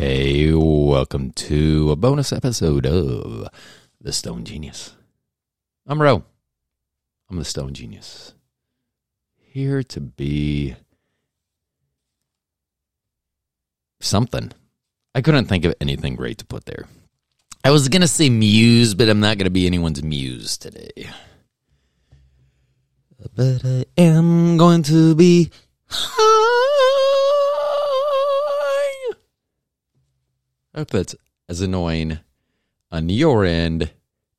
Hey, welcome to a bonus episode of The Stoned Genius. I'm Ro. I'm the Stoned Genius. Here to be something. I couldn't think of anything great to put there. I was going to say muse, but I'm not going to be anyone's muse today. But I am going to be high. Hope that's as annoying on your end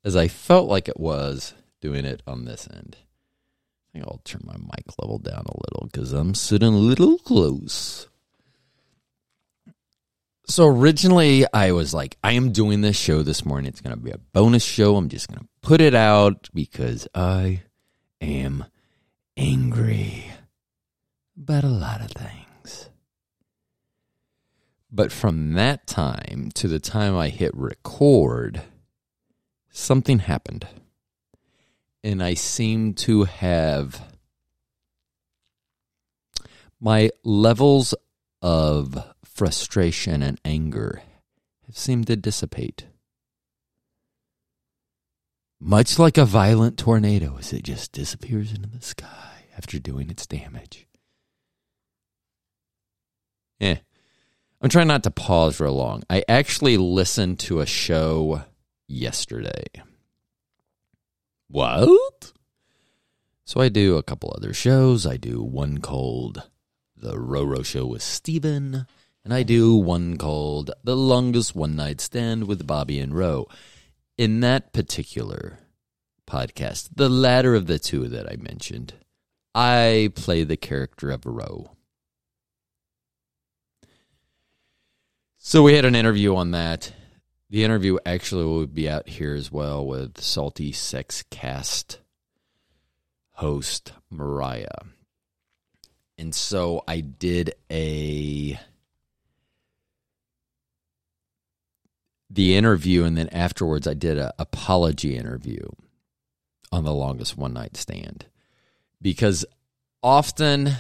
as I felt like it was doing it on this end. I think I'll turn my mic level down a little because I'm sitting a little close. So originally, I was like, I am doing this show this morning. It's going to be a bonus show. I'm just going to put it out because I am angry about a lot of things. But from that time to the time I hit record, something happened. And I seem to have my levels of frustration and anger have seemed to dissipate. Much like a violent tornado as it just disappears into the sky after doing its damage. Eh. I'm trying not to pause real long. I actually listened to a show yesterday. What? So I do a couple other shows. I do one called The Roro Show with Steven, and I do one called The Longest One Night Stand with Bobbi and Ro. In that particular podcast, the latter of the two that I mentioned, I play the character of Ro. So we had an interview on that. The interview actually will be out here as well with Salty Sex Cast host Mariah. And so I did a the interview and then afterwards I did a apology interview on the longest one night stand. Because often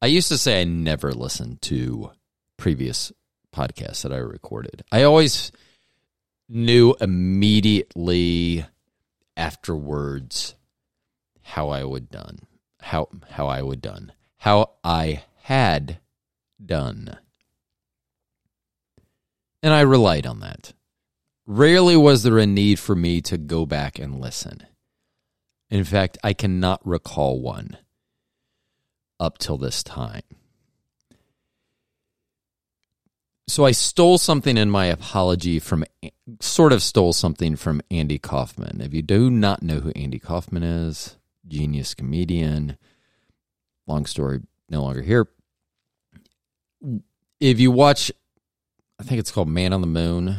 I used to say I never listened to previous podcasts that I recorded. I always knew immediately afterwards how I would done how how I would done how I had done. And I relied on that. Rarely was there a need for me to go back and listen. In fact, I cannot recall one up till this time. So I stole something in my apology from, sort of stole something from Andy Kaufman. If you do not know who Andy Kaufman is, genius comedian, long story, no longer here. If you watch, I think it's called Man on the Moon,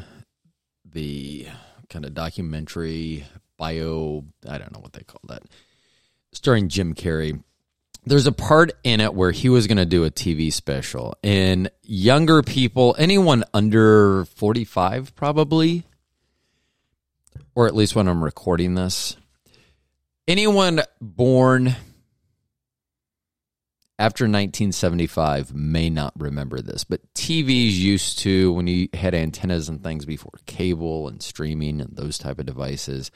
the kind of documentary bio, I don't know what they call that, starring Jim Carrey there's a part in it where he was going to do a TV special, and younger people, anyone under 45 probably, or at least when I'm recording this, anyone born after 1975 may not remember this, but TVs used to, when you had antennas and things before cable and streaming and those type of devices,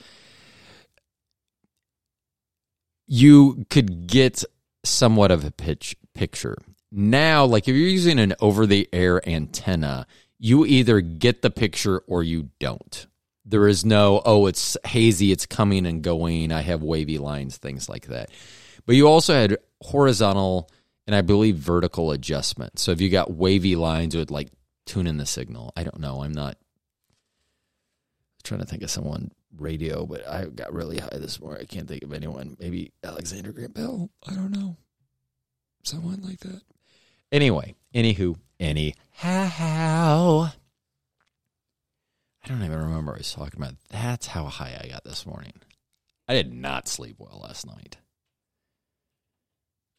you could get somewhat of a pitch picture. Now, like if you're using an over the air antenna, you either get the picture or you don't. There is no, oh, it's hazy, it's coming and going. I have wavy lines, things like that. But you also had horizontal and I believe vertical adjustment. So if you got wavy lines, it would like tune in the signal. I don't know. I'm not trying to think of someone radio, but I got really high this morning. I can't think of anyone. Maybe Alexander Graham Bell. I don't know. Someone like that. Anyway, anywho, anyhow. I don't even remember what I was talking about. That's how high I got this morning. I did not sleep well last night.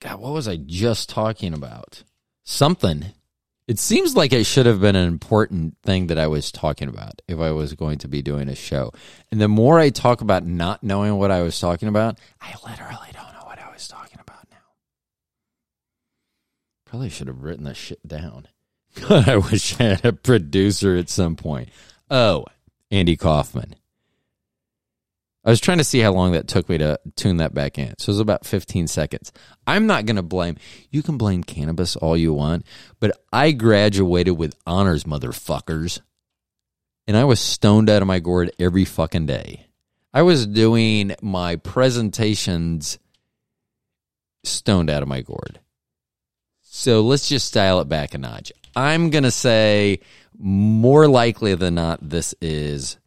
God, what was I just talking about? Something it seems like it should have been an important thing that I was talking about if I was going to be doing a show. And the more I talk about not knowing what I was talking about, I literally don't know what I was talking about now. Probably should have written that shit down. I wish I had a producer at some point. Oh, Andy Kaufman. I was trying to see how long that took me to tune that back in. So it was about 15 seconds. I'm not going to blame, you can blame cannabis all you want, but I graduated with honors, motherfuckers. And I was stoned out of my gourd every fucking day. I was doing my presentations stoned out of my gourd. So let's just dial it back a notch. I'm going to say more likely than not, this is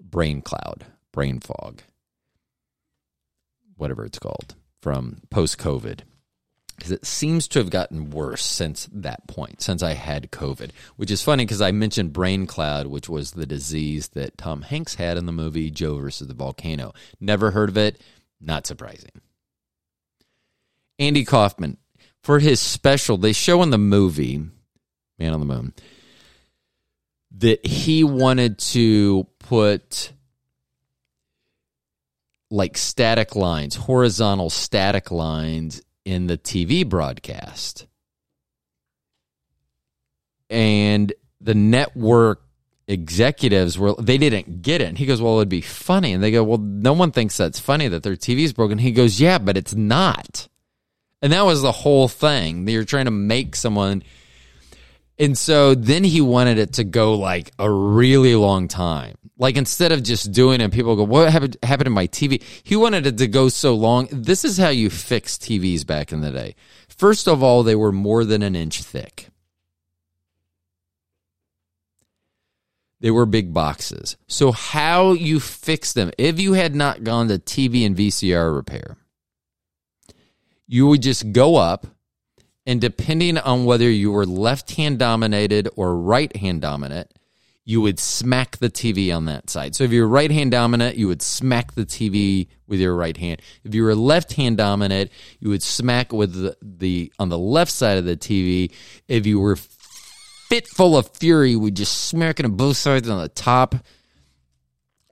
brain cloud brain fog, whatever it's called, from post COVID. Because it seems to have gotten worse since that point, since I had COVID, which is funny because I mentioned brain cloud, which was the disease that Tom Hanks had in the movie Joe versus the Volcano. Never heard of it. Not surprising. Andy Kaufman, for his special, they show in the movie Man on the Moon that he wanted to put like static lines, horizontal static lines in the TV broadcast. And the network executives were they didn't get it. And he goes, "Well, it'd be funny." And they go, "Well, no one thinks that's funny that their TV's broken." He goes, "Yeah, but it's not." And that was the whole thing. You're trying to make someone and so then he wanted it to go like a really long time. Like instead of just doing it, people go, "What happened, happened to my TV?" He wanted it to go so long. This is how you fix TVs back in the day. First of all, they were more than an inch thick. They were big boxes. So how you fix them? If you had not gone to TV and VCR repair, you would just go up and depending on whether you were left hand dominated or right hand dominant, you would smack the TV on that side. So if you're right hand dominant, you would smack the TV with your right hand. If you were left hand dominant, you would smack with the, the on the left side of the TV. If you were fit full of fury, would just smack it on both sides on the top.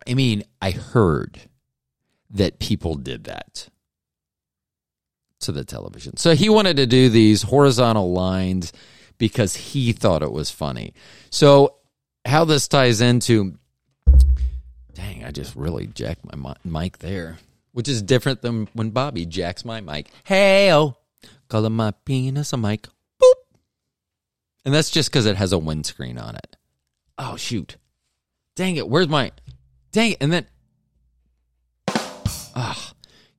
I mean, I heard that people did that to the television. So he wanted to do these horizontal lines because he thought it was funny. So how this ties into dang, I just really jacked my mic there, which is different than when Bobbi jacks my mic. Hey, oh, calling my penis a mic. Boop. And that's just because it has a windscreen on it. Oh, shoot. Dang it. Where's my. Dang it. And then. Ah.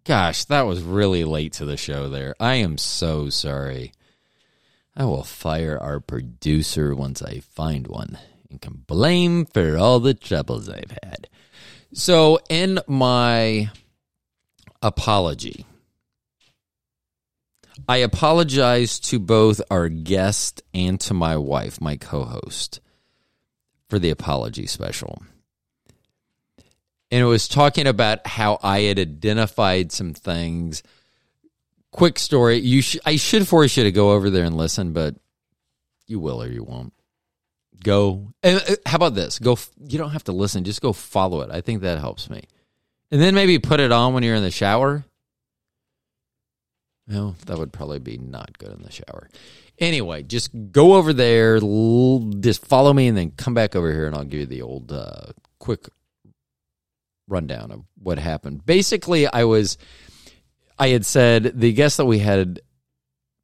Gosh, that was really late to the show there. I am so sorry. I will fire our producer once I find one and can blame for all the troubles I've had. So, in my apology, I apologize to both our guest and to my wife, my co host, for the apology special. And it was talking about how I had identified some things. Quick story. You sh- I should force you to go over there and listen, but you will or you won't. Go and uh, how about this? Go you don't have to listen just go follow it. I think that helps me. And then maybe put it on when you're in the shower. No that would probably be not good in the shower. Anyway just go over there just follow me and then come back over here and i'll give you the old uh, quick rundown of what happened basically i was i had said the guest that we had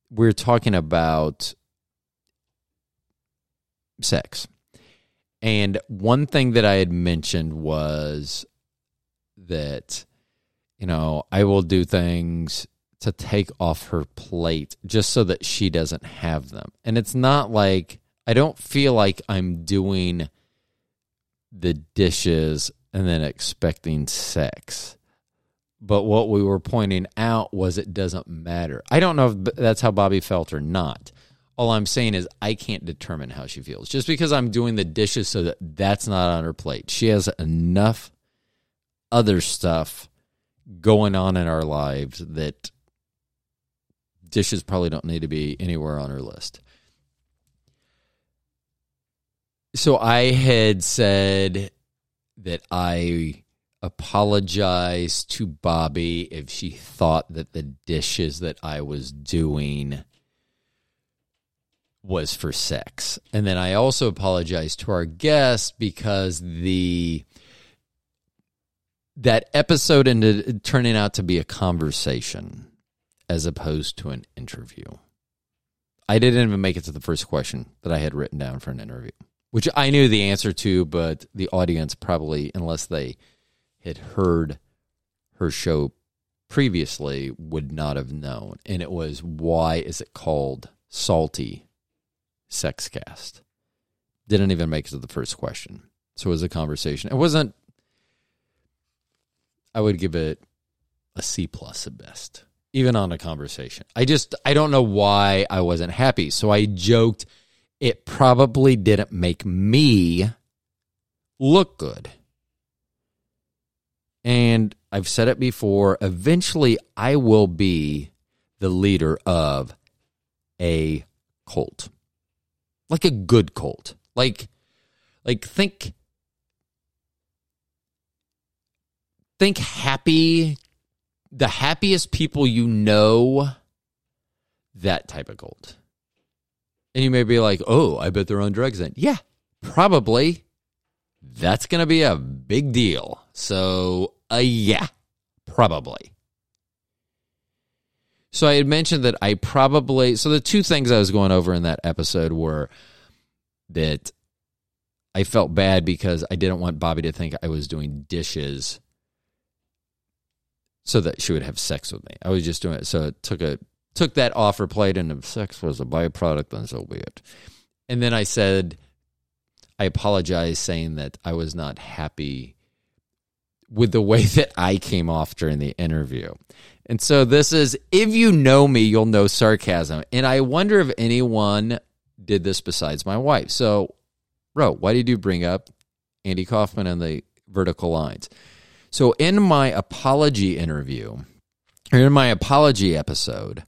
we we're talking about sex. And one thing that I had mentioned was that, you know, I will do things to take off her plate just so that she doesn't have them. And it's not like I don't feel like I'm doing the dishes and then expecting sex. But what we were pointing out was it doesn't matter. I don't know if that's how Bobbi felt or not. All I'm saying is I can't determine how she feels just because I'm doing the dishes so that that's not on her plate. She has enough other stuff going on in our lives that dishes probably don't need to be anywhere on her list. So I had said that I apologize to Bobbi if she thought that the dishes that I was doing was for sex. And then I also apologized to our guest because the that episode ended turning out to be a conversation as opposed to an interview. I didn't even make it to the first question that I had written down for an interview, which I knew the answer to, but the audience probably, unless they had heard her show previously, would not have known. And it was why is it called Salty Sexcast? Didn't even make it to the first question. So it was a conversation. It wasn't I would give it a C plus at best, even on a conversation. I just I don't know why I wasn't happy. So I joked it probably didn't make me look good. And I've said it before, eventually I will be the leader of a cult. Like a good cult. Like like think think happy, the happiest people you know, that type of gold. And you may be like, oh, I bet they're on drugs then. Yeah, probably. That's going to be a big deal. So, uh, yeah, probably. So I had mentioned that I probably, so the two things I was going over in that episode were that I felt bad because I didn't want Bobbi to think I was doing dishes so that she would have sex with me. I was just doing it. So it took a took that offer plate and if sex was a byproduct, then so be it. And then I said I apologize, saying that I was not happy with the way that I came off during the interview. And so this is if you know me, you'll know sarcasm. And I wonder if anyone did this besides my wife. So, Ro, why did you bring up Andy Kaufman and the vertical lines? So, in my apology interview, or in my apology episode,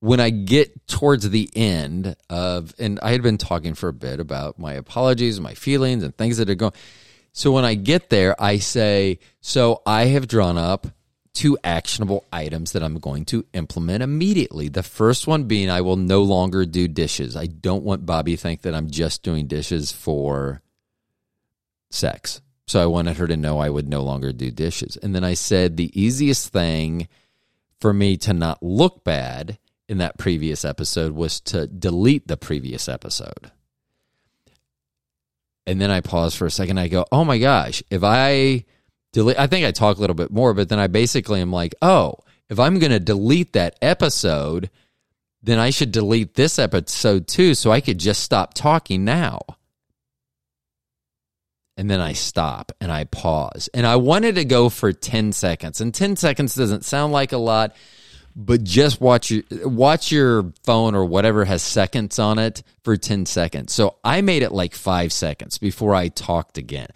when I get towards the end of, and I had been talking for a bit about my apologies, my feelings, and things that are going. So when I get there, I say, So I have drawn up two actionable items that I'm going to implement immediately. The first one being, I will no longer do dishes. I don't want Bobbi to think that I'm just doing dishes for sex. So I wanted her to know I would no longer do dishes. And then I said the easiest thing for me to not look bad in that previous episode was to delete the previous episode. And then I pause for a second. I go, oh my gosh, if I delete, I think I talk a little bit more, but then I basically am like, oh, if I'm going to delete that episode, then I should delete this episode too, so I could just stop talking now and then I stop and I pause. And I wanted to go for 10 seconds. And 10 seconds doesn't sound like a lot, but just watch your watch your phone or whatever has seconds on it for 10 seconds. So I made it like 5 seconds before I talked again.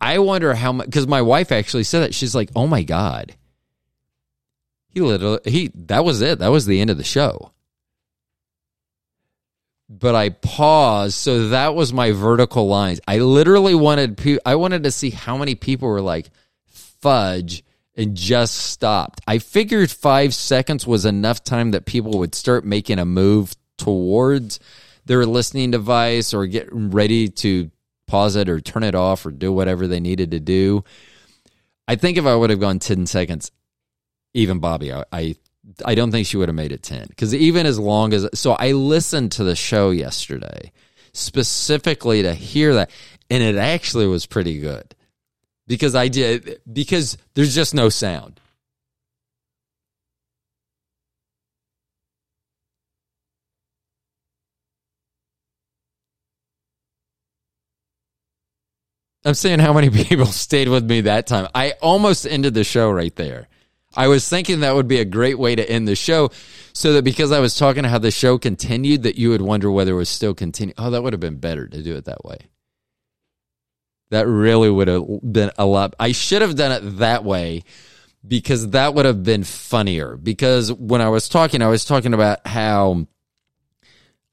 I wonder how much cuz my wife actually said that. She's like, "Oh my god." He literally he that was it. That was the end of the show but I paused. So that was my vertical lines. I literally wanted I wanted to see how many people were like fudge and just stopped. I figured 5 seconds was enough time that people would start making a move towards their listening device or get ready to pause it or turn it off or do whatever they needed to do. I think if I would have gone 10 seconds even Bobbi, I, I I don't think she would have made it 10 because even as long as so I listened to the show yesterday specifically to hear that and it actually was pretty good because I did because there's just no sound. I'm saying how many people stayed with me that time. I almost ended the show right there. I was thinking that would be a great way to end the show so that because I was talking how the show continued, that you would wonder whether it was still continuing. Oh, that would have been better to do it that way. That really would have been a lot. I should have done it that way because that would have been funnier. Because when I was talking, I was talking about how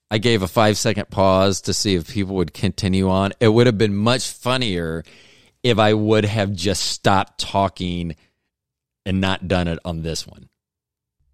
I gave a five second pause to see if people would continue on. It would have been much funnier if I would have just stopped talking and not done it on this one.